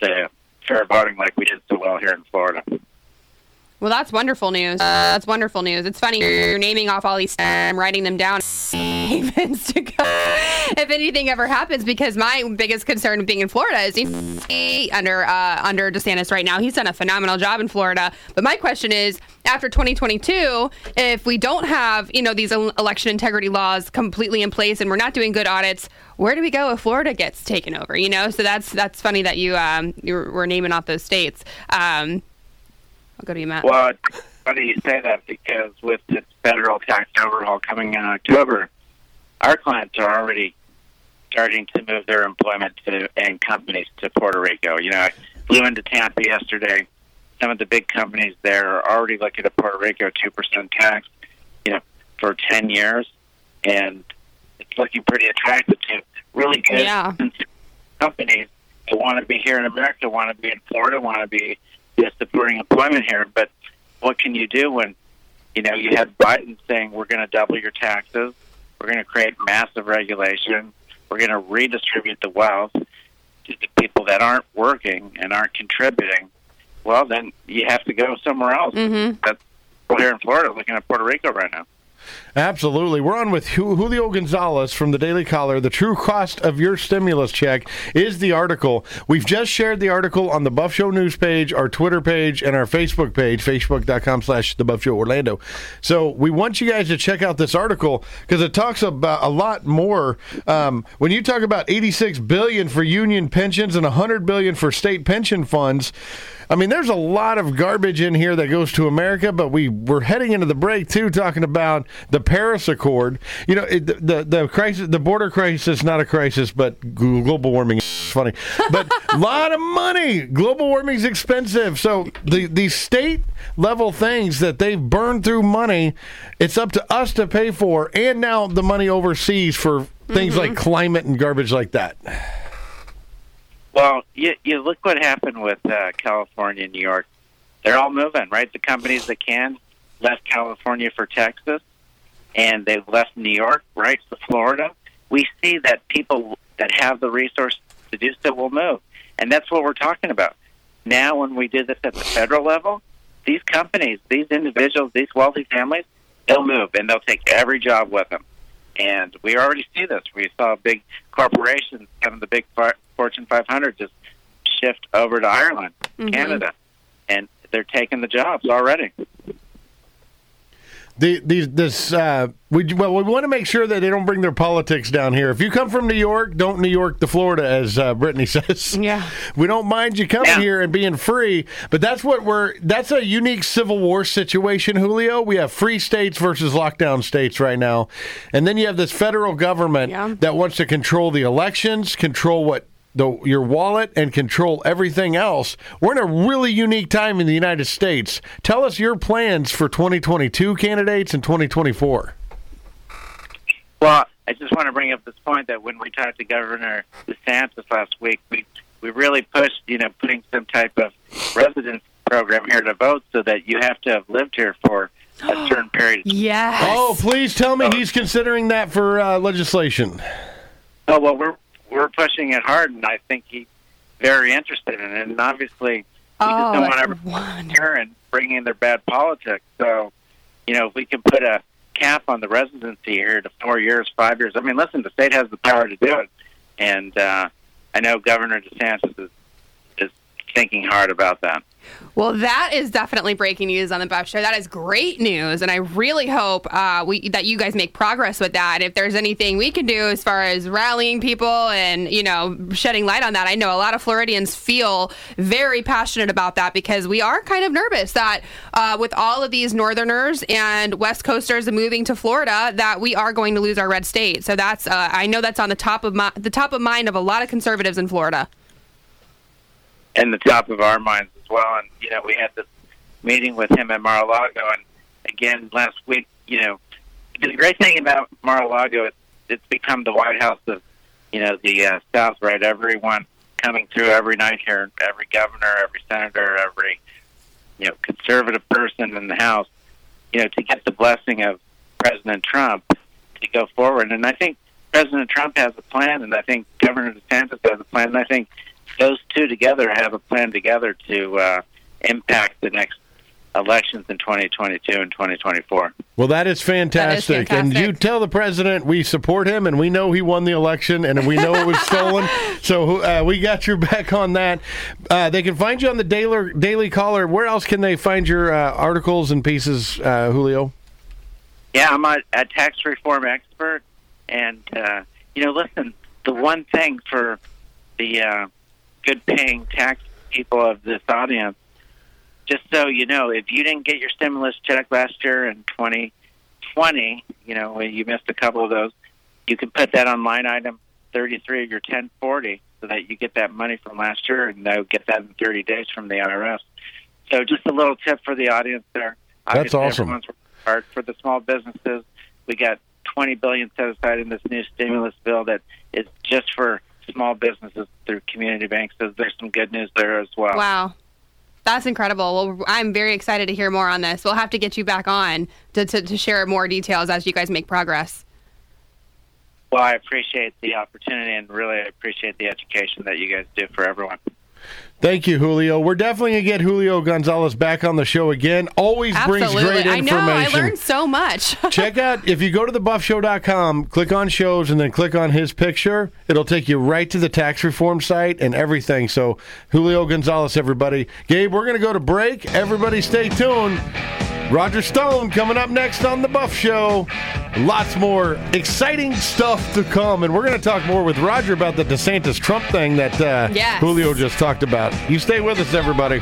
the fair voting like we did so well here in Florida. Well, that's wonderful news. Uh, that's wonderful news. It's funny you're naming off all these. I'm writing them down. Havens to go if anything ever happens, because my biggest concern being in Florida is under uh, under DeSantis right now. He's done a phenomenal job in Florida. But my question is, after 2022, if we don't have you know these election integrity laws completely in place and we're not doing good audits, where do we go if Florida gets taken over? You know, so that's that's funny that you um you were naming off those states. Um, I'll go to you, Matt. Well, funny you say that because with the federal tax overhaul coming in October, our clients are already starting to move their employment to and companies to Puerto Rico. You know, I flew into Tampa yesterday. Some of the big companies there are already looking at Puerto Rico two percent tax, you know, for ten years, and it's looking pretty attractive to really good Yeah. companies that want to be here in America, want to be in Florida, want to be just supporting employment here. But what can you do when you know you have Biden saying we're going to double your taxes, we're going to create massive regulation, we're going to redistribute the wealth to the people that aren't working and aren't contributing? Well, then you have to go somewhere else. Mm-hmm. That's we're here in Florida, looking at Puerto Rico right now. Absolutely. We're on with Julio Gonzalez from the Daily Caller. The true cost of your stimulus check is the article. We've just shared the article on the Buff Show news page, our Twitter page, and our Facebook page, facebook.com slash the Buff Show Orlando. So we want you guys to check out this article because it talks about a lot more. Um, when you talk about 86 billion for union pensions and 100 billion for state pension funds, I mean, there's a lot of garbage in here that goes to America, but we we're heading into the break too, talking about the Paris Accord. You know, it, the, the the crisis, the border crisis, not a crisis, but global warming is funny. But a lot of money. Global warming is expensive, so the these state level things that they've burned through money, it's up to us to pay for, and now the money overseas for things mm-hmm. like climate and garbage like that. Well, you, you look what happened with uh, California New York. They're all moving, right? The companies that can left California for Texas, and they've left New York, right, for Florida. We see that people that have the resource to do so will move, and that's what we're talking about. Now, when we did this at the federal level, these companies, these individuals, these wealthy families, they'll move and they'll take every job with them. And we already see this. We saw big corporations, some of the big Fortune 500, just shift over to Ireland, Mhm. Canada, and they're taking the jobs already. The, these this uh, we well we want to make sure that they don't bring their politics down here. If you come from New York, don't New York to Florida, as uh, Brittany says. Yeah, we don't mind you coming here and being free, but that's what we're. That's a unique civil war situation, Julio. We have free states versus lockdown states right now, and then you have this federal government that wants to control the elections, control what. The, your wallet and control everything else. We're in a really unique time in the United States. Tell us your plans for 2022 candidates and 2024. Well, I just want to bring up this point that when we talked to Governor DeSantis last week, we we really pushed, you know, putting some type of residence program here to vote, so that you have to have lived here for a certain period. Yes. Oh, please tell me he's considering that for uh, legislation. Oh well, we're we're pushing it hard, and I think he's very interested in it. And obviously, he Oh, don't want everyone and bring in their bad politics. So, you know, if we can put a cap on the residency here to four years, five years. I mean, listen, the state has the power to do it, and uh, I know Governor DeSantis is is thinking hard about that. Well, that is definitely breaking news on the Buff Show. That is great news, and I really hope uh, we that you guys make progress with that. If there's anything we can do as far as rallying people and you know shedding light on that, I know a lot of Floridians feel very passionate about that because we are kind of nervous that uh, with all of these Northerners and West Coasters moving to Florida, that we are going to lose our red state. So that's uh, I know that's on the top of my, the top of mind of a lot of conservatives in Florida. And the top of our minds as well. And you know, we had this meeting with him at Mar-a-Lago, and again last week. You know, the great thing about Mar-a-Lago is it's become the White House of you know, the uh, South, right? Everyone coming through every night here, every governor, every senator, every you know conservative person in the House, you know, to get the blessing of President Trump to go forward. And I think President Trump has a plan, and I think Governor DeSantis has a plan, and I think those two together have a plan together to uh, impact the next elections in 2022 and 2024. Well, that is fantastic. And you tell the president we support him and we know he won the election and we know it was stolen. So uh, we got your back on that. Uh, they can find you on the Daily, Daily Caller. Where else can they find your uh, articles and pieces, uh, Julio? Yeah, I'm a, a tax reform expert. And, uh, you know, listen, the one thing for the uh, good paying tax people of this audience just so you know, if you didn't get your stimulus check last year in 2020, you know, you missed a couple of those, you can put that on line item 33 of your 1040 so that you get that money from last year and they'll get that in 30 days from the IRS. So just a little tip for the audience there. That's awesome. Everyone's hard for the small businesses. We got 20 billion set aside in this new stimulus bill that is just for small businesses through community banks. So there's some good news there as well. Wow. That's incredible. Well, I'm very excited to hear more on this. We'll have to get you back on to, to, to share more details as you guys make progress. Well, I appreciate the opportunity and really appreciate the education that you guys do for everyone. Thank you, Julio. We're definitely going to get Julio Gonzalez back on the show again. Always Absolutely. brings great information. I know. I learned so much. Check out, if you go to thebuffshow.com, click on shows, and then click on his picture, it'll take you right to the tax reform site and everything. So, Julio Gonzalez, everybody. Gabe, we're going to go to break. Everybody stay tuned. Roger Stone coming up next on The Buff Show. Lots more exciting stuff to come. And we're going to talk more with Roger about the DeSantis Trump thing that uh, Yes. Julio just talked about. You stay with us, everybody.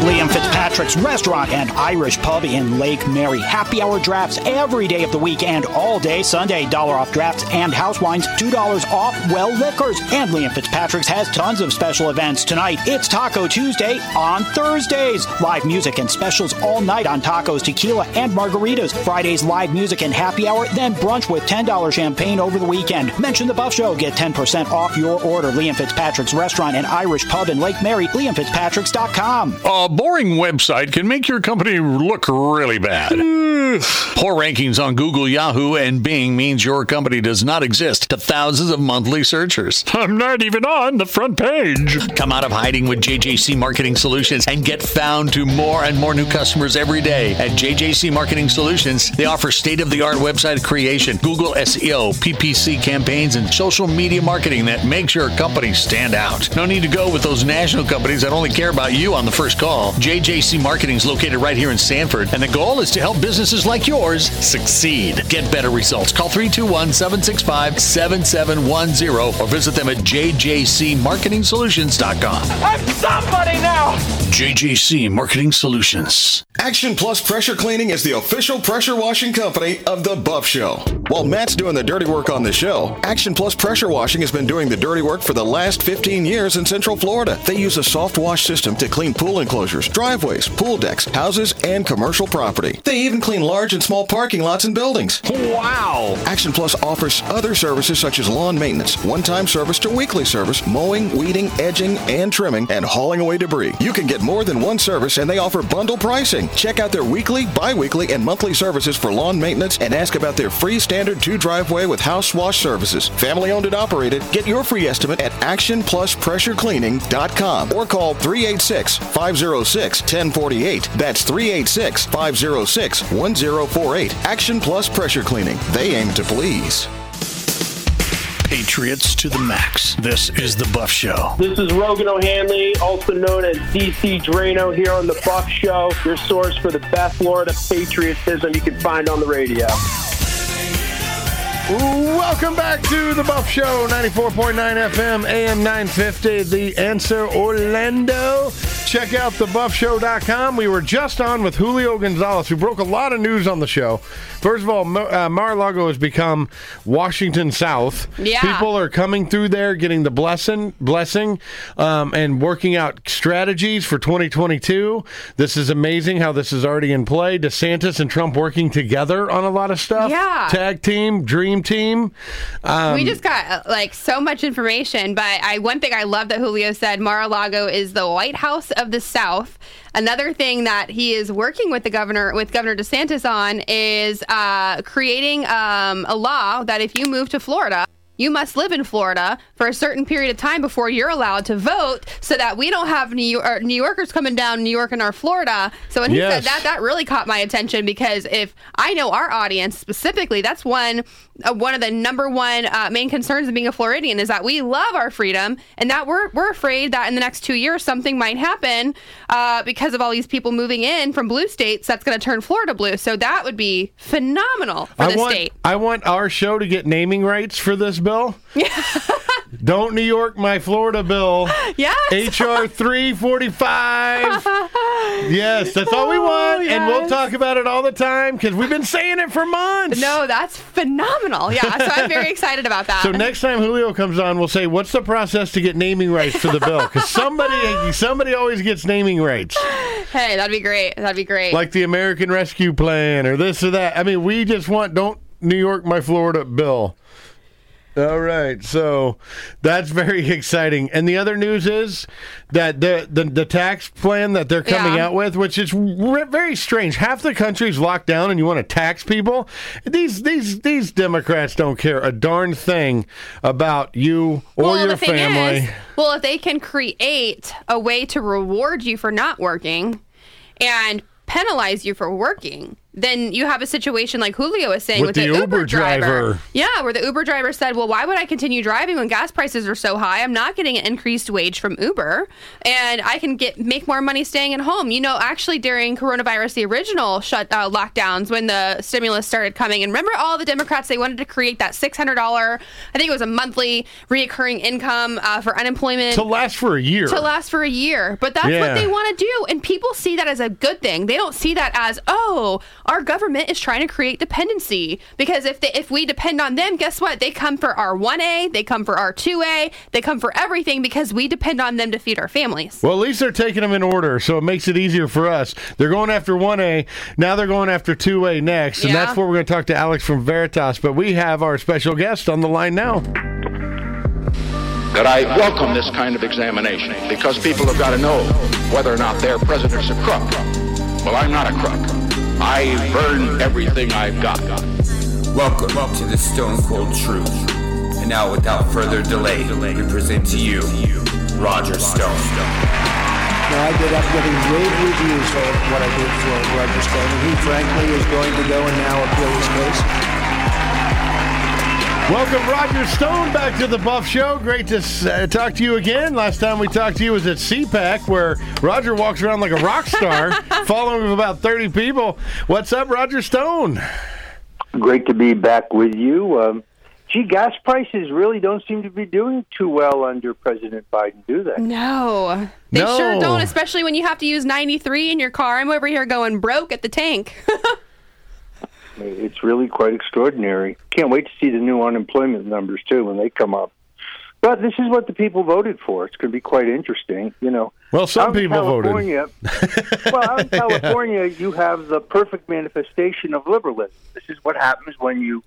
Liam Fitzpatrick's Restaurant and Irish Pub in Lake Mary. Happy hour drafts every day of the week and all day Sunday. Dollar off drafts and house wines, $2 off well liquors. And Liam Fitzpatrick's has tons of special events tonight. It's Taco Tuesday on Thursdays. Live music and specials all night on tacos, tequila, and margaritas. Fridays, live music and happy hour, then brunch with $10 champagne over the weekend. Mention the Buff Show. Get 10% off your order. Liam Fitzpatrick's Restaurant and Irish Pub in Lake Mary. LiamFitzpatricks.com. A oh, boring website can make your company look really bad. Poor rankings on Google, Yahoo, and Bing means your company does not exist to thousands of monthly searchers. I'm not even on the front page. Come out of hiding with JJC Marketing Solutions and get found to more and more new customers every day. At JJC Marketing Solutions, they offer state of the art website creation, Google SEO, PPC campaigns, and social media marketing that makes your company stand out. No need to go with those national companies that only care about you on the first call. JJC Marketing is located right here in Sanford, and the goal is to help businesses like yours succeed. Get better results. Call 321 765 7710 or visit them at jjcmarketingsolutions.com. I'm somebody now! JJC Marketing Solutions. Action Plus Pressure Cleaning is the official pressure washing company of The Buff Show. While Matt's doing the dirty work on the show, Action Plus Pressure Washing has been doing the dirty work for the last 15 years in Central Florida. They use a soft wash system to clean pool enclosures, driveways, pool decks, houses, and commercial property. They even clean large and small parking lots and buildings. Wow! Action Plus offers other services such as lawn maintenance, one time service to weekly service, mowing, weeding, edging, and trimming, and hauling away debris. You can get more than one service and they offer bundle pricing. Check out their weekly, bi weekly, and monthly services for lawn maintenance and ask about their free standard two driveway with house wash services. Family owned and operated. Get your free estimate at actionpluspressurecleaning.com or call 386 506 1048. That's 386 506 1048. Action Plus Pressure Cleaning. They aim to please. Patriots to the max. This is the Buff Show. This is Rogan O'Hanley, also known as DC Draino, here on the Buff Show, your source for the best Florida patriotism you can find on the radio. Welcome back to the Buff Show, 94.9 FM, AM 950, The Answer Orlando. Check out thebuffshow.com. We were just on with Julio Gonzalez, who broke a lot of news on the show. First of all, uh, Mar-a-Lago has become Washington South. Yeah. People are coming through there, getting the blessing, blessing, um, and working out strategies for 2022. This is amazing how this is already in play. DeSantis and Trump working together on a lot of stuff. Yeah. Tag team, dream team. Um, we just got uh, like so much information, but I one thing I love that Julio said Mar-a-Lago is the White House of the South. Another thing that he is working with the governor with Governor DeSantis on is uh, creating um, a law that if you move to Florida. You must live in Florida for a certain period of time before you're allowed to vote, so that we don't have New, York, New Yorkers coming down New York and our Florida. So when he Yes. said that, that really caught my attention because if I know our audience specifically, that's one uh, one of the number one uh, main concerns of being a Floridian is that we love our freedom and that we're we're afraid that in the next two years something might happen uh, because of all these people moving in from blue states that's going to turn Florida blue. So that would be phenomenal for I the want, state. I want our show to get naming rights for this bill. Don't New York my Florida bill. Yes. HR 345. yes, that's all we oh, want. And we'll talk about it all the time because we've been saying it for months. No, that's phenomenal. Yeah, so I'm very excited about that. So next time Julio comes on, we'll say, "What's the process to get naming rights for the bill?" Because somebody, somebody always gets naming rights, hey, that'd be great. That'd be great. like the American Rescue Plan or this or that. I mean, we just want "Don't New York my Florida" bill. All right, so that's very exciting. And the other news is that the the, the tax plan that they're coming Yeah. out with, which is re- very strange. Half the country's locked down, and you want to tax people. These these these Democrats don't care a darn thing about you or well, your the thing family. Is, well, if they can create a way to reward you for not working and penalize you for working, then you have a situation like Julio is saying With with, the Uber driver. Yeah, where the Uber driver said, "Well, why would I continue driving when gas prices are so high? I'm not getting an increased wage from Uber, and I can get make more money staying at home." You know, actually during coronavirus, the original shut uh, lockdowns when the stimulus started coming, and remember all the Democrats they wanted to create that six hundred dollar, I think it was a monthly reoccurring income uh, for unemployment to last for a year. to last for a year. But that's Yeah. what they want to do. And people see that as a good thing. They don't see that as, oh, our government is trying to create dependency. Because if they, if we depend on them, guess what? They come for our 1A, they come for our 2A, they come for everything because we depend on them to feed our families. Well, at least they're taking them in order, so it makes it easier for us. They're going after 1A, now they're going after 2A next, and Yeah. that's where we're going to talk to Alex from Veritas. But we have our special guest on the line now. that I welcome this kind of examination because people have got to know whether or not their president's a crook. Well, I'm not a crook. I've earned everything I've got. Welcome to the Stone Cold Truth. And now, without further delay, we present to you Roger Stone. Now, I did, I'm getting rave reviews for what I did for Roger Stone, and he frankly is going to go and now appeal his case. Welcome, Roger Stone, back to the Buff Show. Great to uh, talk to you again. Last time we talked to you was at CPAC, where Roger walks around like a rock star, following about 30 people. What's up, Roger Stone? Great to be back with you. Um, gee, gas prices really don't seem to be doing too well under President Biden, do they? No. They No. sure don't, especially when you have to use 93 in your car. I'm over here going broke at the tank. It's really quite extraordinary. Can't wait to see the new unemployment numbers too when they come up. But this is what the people voted for. It's going to be quite interesting, you know. Well, some Out in people voted. California, well, out in California, you have the perfect manifestation of liberalism. This is what happens when you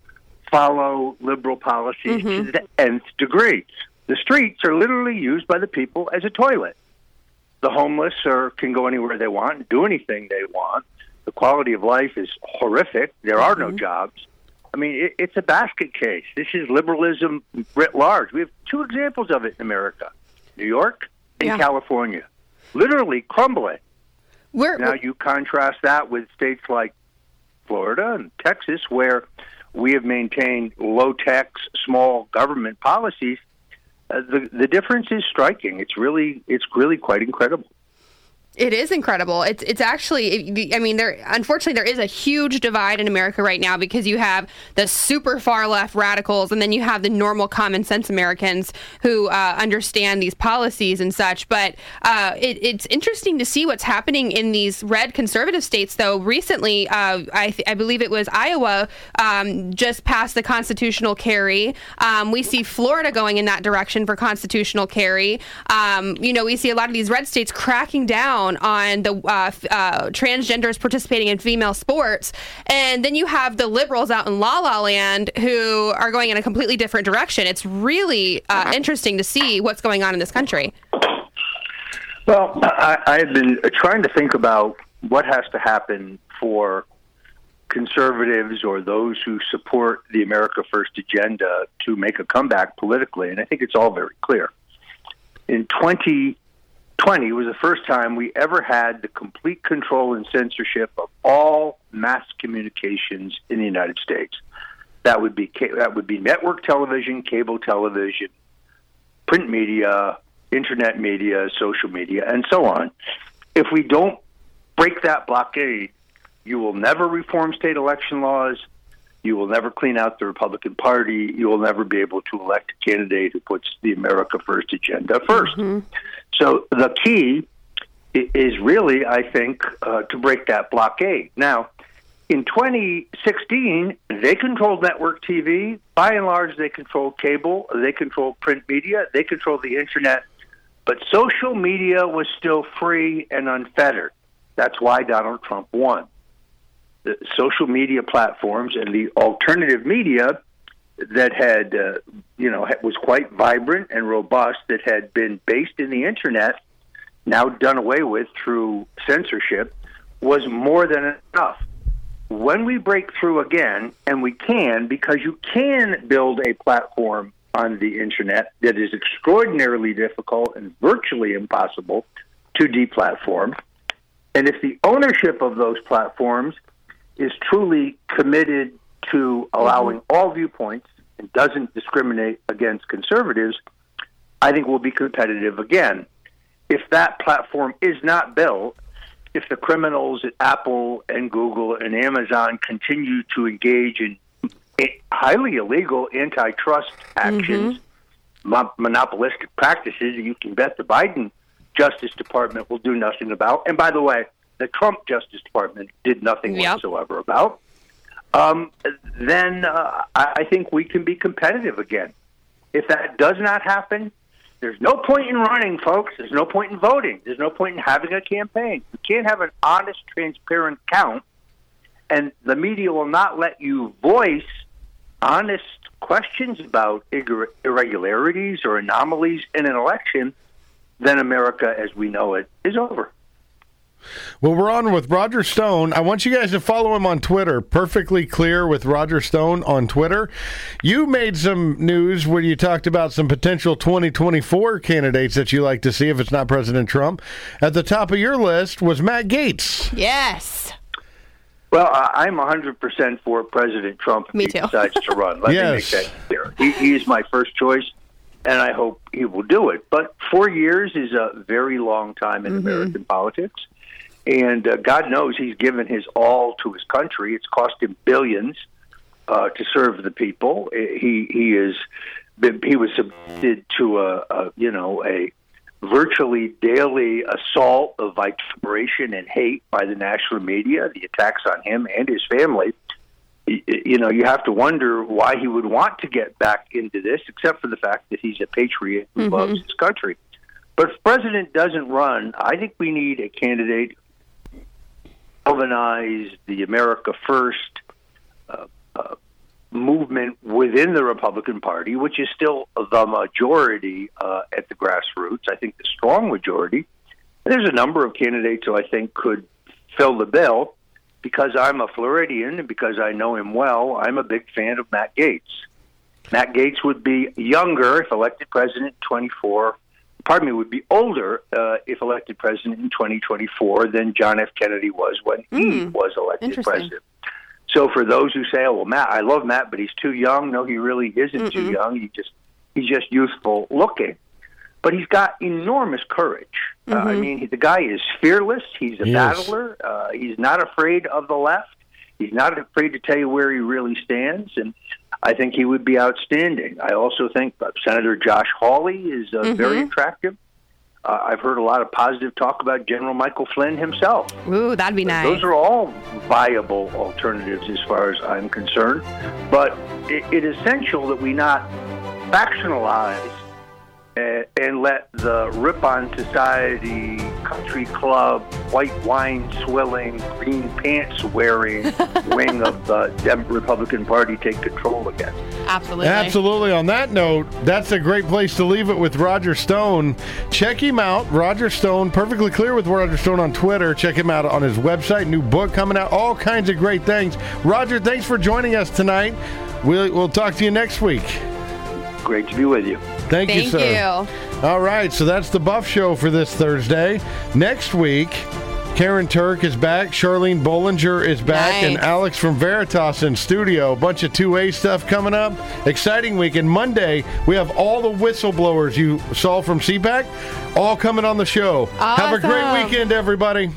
follow liberal policies to mm-hmm. the nth degree. The streets are literally used by the people as a toilet. The homeless are, can go anywhere they want and do anything they want. The quality of life is horrific. There are no jobs. I mean, it, it's a basket case. This is liberalism writ large. We have two examples of it in America New York and Yeah. California, literally crumbling. We're, now, you contrast that with states like Florida and Texas, where we have maintained low tax, small government policies. Uh, the the difference is striking. It's really it's really quite incredible. It is incredible. It's it's actually. I mean, there. Unfortunately, there is a huge divide in America right now because you have the super far left radicals, and then you have the normal common sense Americans who uh, understand these policies and such. But uh, it, it's interesting to see what's happening in these red conservative states. Though recently, uh, I, th- I believe it was Iowa um, just passed the constitutional carry. Um, we see Florida going in that direction for constitutional carry. Um, you know, we see a lot of these red states cracking down on the uh, uh, transgenders participating in female sports. And then you have the liberals out in La La Land who are going in a completely different direction. It's really uh, interesting to see what's going on in this country. Well, I, I've been trying to think about what has to happen for conservatives or those who support the America First agenda to make a comeback politically, and I think it's all very clear. In 2020 was the first time we ever had the complete control and censorship of all mass communications in the United States. That would be that would be network television, cable television, print media, internet media, social media, and so on. If we don't break that blockade, you will never reform state election laws. You will never clean out the Republican Party. You will never be able to elect a candidate who puts the America First agenda 1st So the key is really, I think, uh, to break that blockade. Now, in 2016, they controlled network TV. By and large, they controlled cable. They controlled print media. They controlled the internet. But social media was still free and unfettered. That's why Donald Trump won. The social media platforms and the alternative media that had, uh, you know, was quite vibrant and robust, that had been based in the internet, now done away with through censorship, was more than enough. When we break through again, and we can, because you can build a platform on the internet that is extraordinarily difficult and virtually impossible to deplatform. And if the ownership of those platforms is truly committed to allowing mm-hmm. all viewpoints and doesn't discriminate against conservatives, I think we'll be competitive again. If that platform is not built, if the criminals at Apple and Google and Amazon continue to engage in highly illegal antitrust mm-hmm. actions, mo- monopolistic practices, you can bet the Biden Justice Department will do nothing about. And by the way, the Trump Justice Department did nothing Yep. whatsoever about. Um, then uh, I I think we can be competitive again. If that does not happen, there's no point in running, folks. There's no point in voting. There's no point in having a campaign. You can't have an honest, transparent count, and the media will not let you voice honest questions about irregularities or anomalies in an election. Then America, as we know it, is over. Well, we're on with Roger Stone. I want you guys to follow him on Twitter. Perfectly clear with Roger Stone on Twitter. You made some news where you talked about some potential 2024 candidates that you like to see if it's not President Trump. At the top of your list was Matt Gaetz. Yes. Well, I- I'm 100% for President Trump if Me he too. decides to run. Let Yes. me make that clear. He, he is my first choice, and I hope he will do it. But four years is a very long time in mm-hmm. American politics. And uh, God knows he's given his all to his country. It's cost him billions uh, to serve the people. He he is he was subjected to a, a you know a virtually daily assault of vituperation and hate by the national media, the attacks on him and his family. You know, you have to wonder why he would want to get back into this, except for the fact that he's a patriot who Mhm. loves his country. But if president doesn't run, I think we need a candidate galvanize the America First uh, uh, movement within the Republican Party, which is still the majority uh, at the grassroots. I think the strong majority. There's a number of candidates who I think could fill the bill. Because I'm a Floridian and because I know him well, I'm a big fan of Matt Gaetz. Matt Gaetz would be younger if elected president 24. Pardon me, would be older uh, if elected president in 2024 than John F. Kennedy was when he was elected president. So for those who say, "Oh, well, Matt, I love Matt, but he's too young," no, he really isn't too young. He just he's just youthful looking. but he's got enormous courage. Uh, I Mhm. mean, he, the guy is fearless. He's a He battler. Uh, he's not afraid of the left. He's not afraid to tell you where he really stands, and I think he would be outstanding. I also think uh, Senator Josh Hawley is uh, very Mhm. attractive. Uh, I've heard a lot of positive talk about General Michael Flynn himself. Ooh, that'd be nice. Those are all viable alternatives as far as I'm concerned. But it, it is essential that we not factionalize uh, and let the Ripon Society, country club, white wine swilling, green pants wearing wing of the Dem- Republican Party take control again. Absolutely. Absolutely. On that note, that's a great place to leave it with Roger Stone. Check him out, Roger Stone, perfectly clear with Roger Stone on Twitter. Check him out on his website, new book coming out, all kinds of great things. Roger, thanks for joining us tonight. We'll, we'll talk to you next week. Great to be with you. Thank, you, Thank sir. All right, so that's the Buff Show for this Thursday. Next week, Karen Turk is back, Charlene Bollinger is back, Nice. and Alex from Veritas in studio. A bunch of 2A stuff coming up. Exciting week. And Monday, we have all the whistleblowers you saw from CPAC all coming on the show. Have a great weekend, everybody.